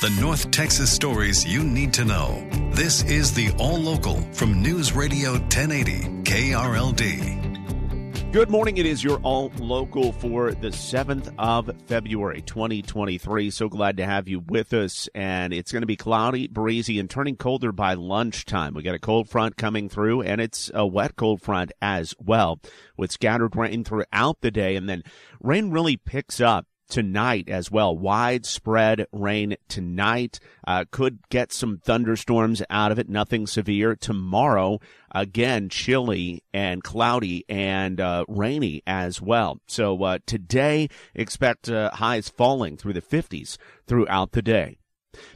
The North Texas stories you need to know. This is the All Local from News Radio 1080 KRLD. Good morning. It is your all local for the 7th of February, 2023. So glad to have you with us. And it's going to be cloudy, breezy, and turning colder by lunchtime. We got a cold front coming through, and it's a wet cold front as well, with scattered rain throughout the day. And then rain really picks up tonight as well. Widespread rain tonight. Uh, could get some thunderstorms out of it. Nothing severe. Tomorrow, again, chilly and cloudy and uh, rainy as well. So uh, today, expect uh, highs falling through the 50s throughout the day.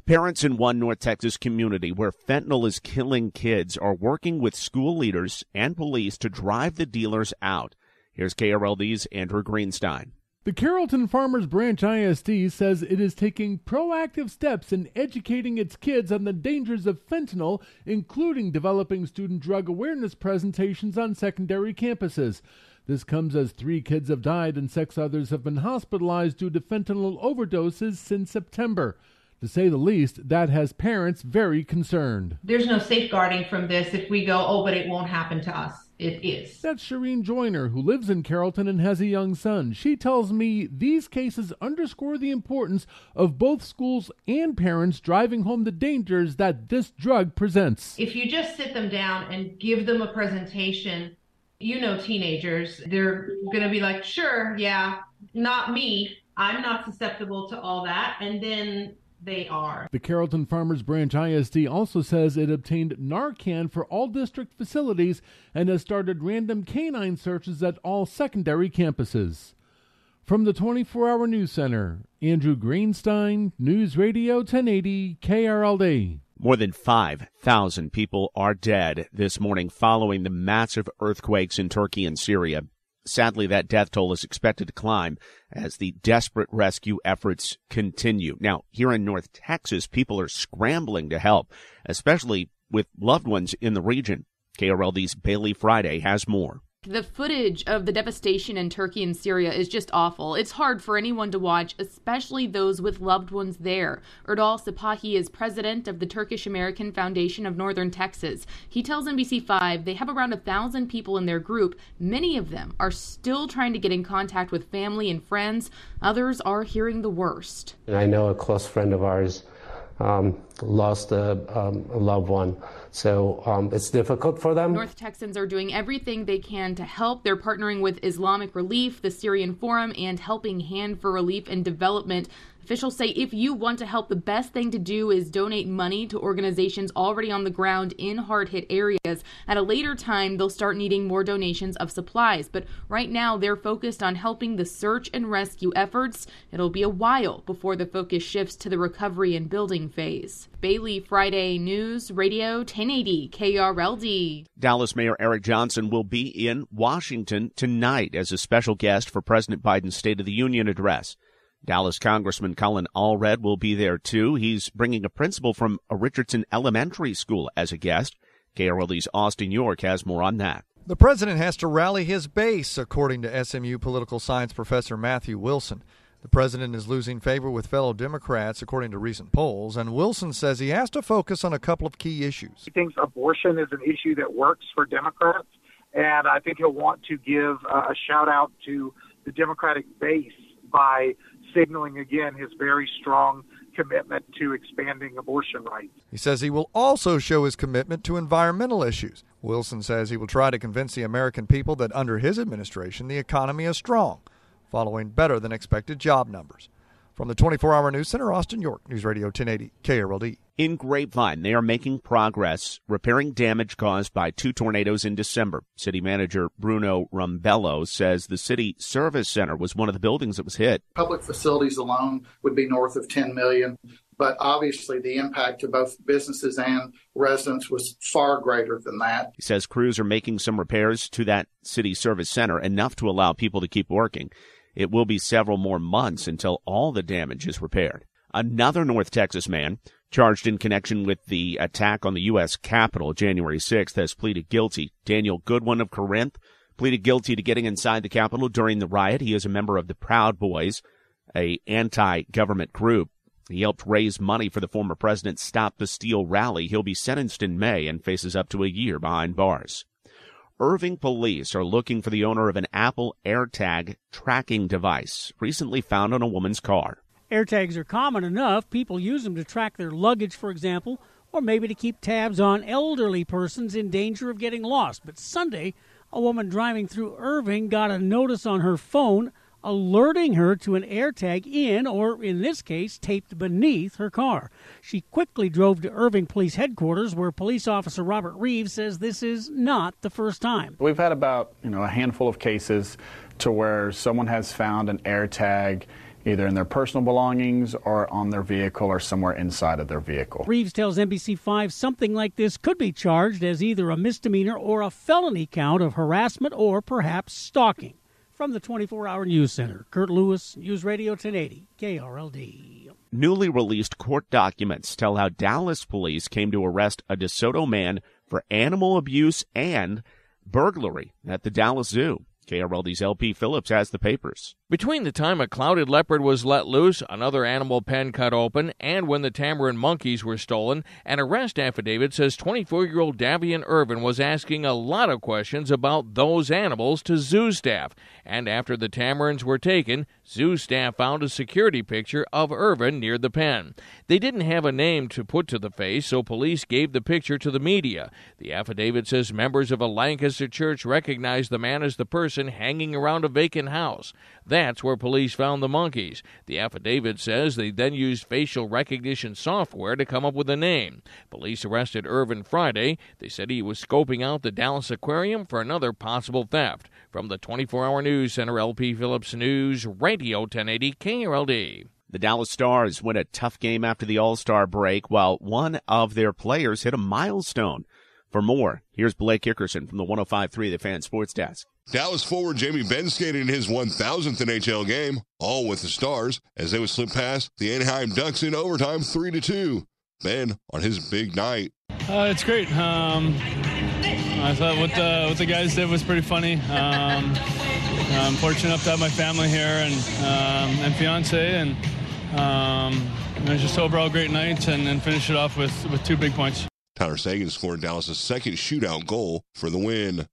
Parents in one North Texas community where fentanyl is killing kids are working with school leaders and police to drive the dealers out. Here's KRLD's Andrew Greenstein. The Carrollton Farmers Branch ISD says it is taking proactive steps in educating its kids on the dangers of fentanyl, including developing student drug awareness presentations on secondary campuses. This comes as three kids have died and six others have been hospitalized due to fentanyl overdoses since September. To say the least, that has parents very concerned. There's no safeguarding from this if we go, oh, but it won't happen to us it is. That's Shireen Joyner, who lives in Carrollton and has a young son. She tells me these cases underscore the importance of both schools and parents driving home the dangers that this drug presents. If you just sit them down and give them a presentation, you know, teenagers, they're going to be like, sure, yeah, not me. I'm not susceptible to all that. And then they are. The Carrollton Farmers Branch ISD also says it obtained Narcan for all district facilities and has started random canine searches at all secondary campuses. From the 24 Hour News Center, Andrew Greenstein, News Radio 1080 KRLD. More than 5,000 people are dead this morning following the massive earthquakes in Turkey and Syria. Sadly, that death toll is expected to climb as the desperate rescue efforts continue. Now, here in North Texas, people are scrambling to help, especially with loved ones in the region. KRLD's Bailey Friday has more. The footage of the devastation in Turkey and Syria is just awful. It's hard for anyone to watch, especially those with loved ones there. Erdal Sipahi is president of the Turkish American Foundation of Northern Texas. He tells NBC5 they have around a thousand people in their group. Many of them are still trying to get in contact with family and friends. Others are hearing the worst. And I know a close friend of ours um, lost a, um, a, loved one. So um, it's difficult for them. North Texans are doing everything they can to help. They're partnering with Islamic Relief, the Syrian Forum, and Helping Hand for Relief and Development. Officials say if you want to help, the best thing to do is donate money to organizations already on the ground in hard hit areas. At a later time, they'll start needing more donations of supplies, but right now they're focused on helping the search and rescue efforts. It'll be a while before the focus shifts to the recovery and building phase. Bailey Friday News Radio 1080 KRLD. Dallas Mayor Eric Johnson will be in Washington tonight as a special guest for President Biden's State of the Union address. Dallas Congressman Colin Allred will be there too. He's bringing a principal from a Richardson Elementary School as a guest. KRLD's Austin York has more on that. The president has to rally his base, according to SMU political science professor Matthew Wilson. The president is losing favor with fellow Democrats, according to recent polls, and Wilson says he has to focus on a couple of key issues. He thinks abortion is an issue that works for Democrats, and I think he'll want to give uh, a shout out to the Democratic base by signaling again his very strong commitment to expanding abortion rights. He says he will also show his commitment to environmental issues. Wilson says he will try to convince the American people that under his administration the economy is strong, following better than expected job numbers. From the 24 Hour News Center, Austin, York, News Radio 1080, KRLD. In Grapevine, they are making progress repairing damage caused by two tornadoes in December. City manager Bruno Rumbelow says the city service center was one of the buildings that was hit. Public facilities alone would be north of 10 million. but obviously the impact to both businesses and residents was far greater than that. He says crews are making some repairs to that city service center, enough to allow people to keep working. It will be several more months until all the damage is repaired. Another North Texas man charged in connection with the attack on the U.S. Capitol January 6th has pleaded guilty. Daniel Goodwin of Corinth pleaded guilty to getting inside the Capitol during the riot. He is a member of the Proud Boys, a anti-government group. He helped raise money for the former president's Stop the Steal rally. He'll be sentenced in May and faces up to a year behind bars. Irving police are looking for the owner of an Apple AirTag tracking device recently found on a woman's car. AirTags are common enough. People use them to track their luggage, for example, or maybe to keep tabs on elderly persons in danger of getting lost. But Sunday, a woman driving through Irving got a notice on her phone alerting her to an AirTag in, or in this case, taped beneath her car. She quickly drove to Irving Police Headquarters, where police officer Robert Reeves says this is not the first time. We've had about you know a handful of cases to where someone has found an AirTag either in their personal belongings or on their vehicle or somewhere inside of their vehicle. Reeves tells NBC5 something like this could be charged as either a misdemeanor or a felony count of harassment or perhaps stalking. From the 24 Hour News Center, Kurt Lewis, News Radio 1080, KRLD. Newly released court documents tell how Dallas police came to arrest a DeSoto man for animal abuse and burglary at the Dallas Zoo. KRLD's LP Phillips has the papers. Between the time a clouded leopard was let loose, another animal pen cut open, and when the tamarin monkeys were stolen, an arrest affidavit says 24 year old Davion Irvin was asking a lot of questions about those animals to zoo staff. And after the tamarins were taken, zoo staff found a security picture of Irvin near the pen. They didn't have a name to put to the face, so police gave the picture to the media. The affidavit says members of a Lancaster church recognized the man as the person hanging around a vacant house. That's where police found the monkeys. The affidavit says they then used facial recognition software to come up with a name. Police arrested Irvin Friday. They said he was scoping out the Dallas Aquarium for another possible theft. From the 24 hour news center, LP Phillips News, Radio 1080 KRLD. The Dallas Stars win a tough game after the All Star break, while one of their players hit a milestone. For more, here's Blake Hickerson from the 1053 The Fan Sports Desk. Dallas forward Jamie Benn skated in his 1,000th NHL game, all with the Stars, as they would slip past the Anaheim Ducks in overtime 3 to 2. Benn on his big night. Uh, it's great. Um, I thought what the what the guys did was pretty funny. Um, I'm fortunate enough to have my family here and um, and fiance, and um, it was just overall great night, and, and finish it off with with two big points. Tyler Seguin scored Dallas' second shootout goal for the win.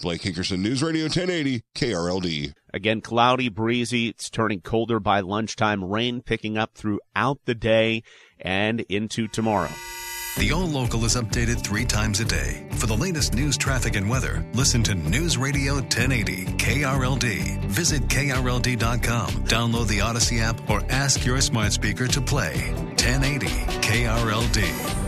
Blake Hickerson, News Radio 1080, KRLD. Again, cloudy, breezy. It's turning colder by lunchtime. Rain picking up throughout the day and into tomorrow. The All Local is updated three times a day. For the latest news, traffic, and weather, listen to News Radio 1080 KRLD. Visit KRLD.com, download the Audacy app, or ask your smart speaker to play 1080 KRLD.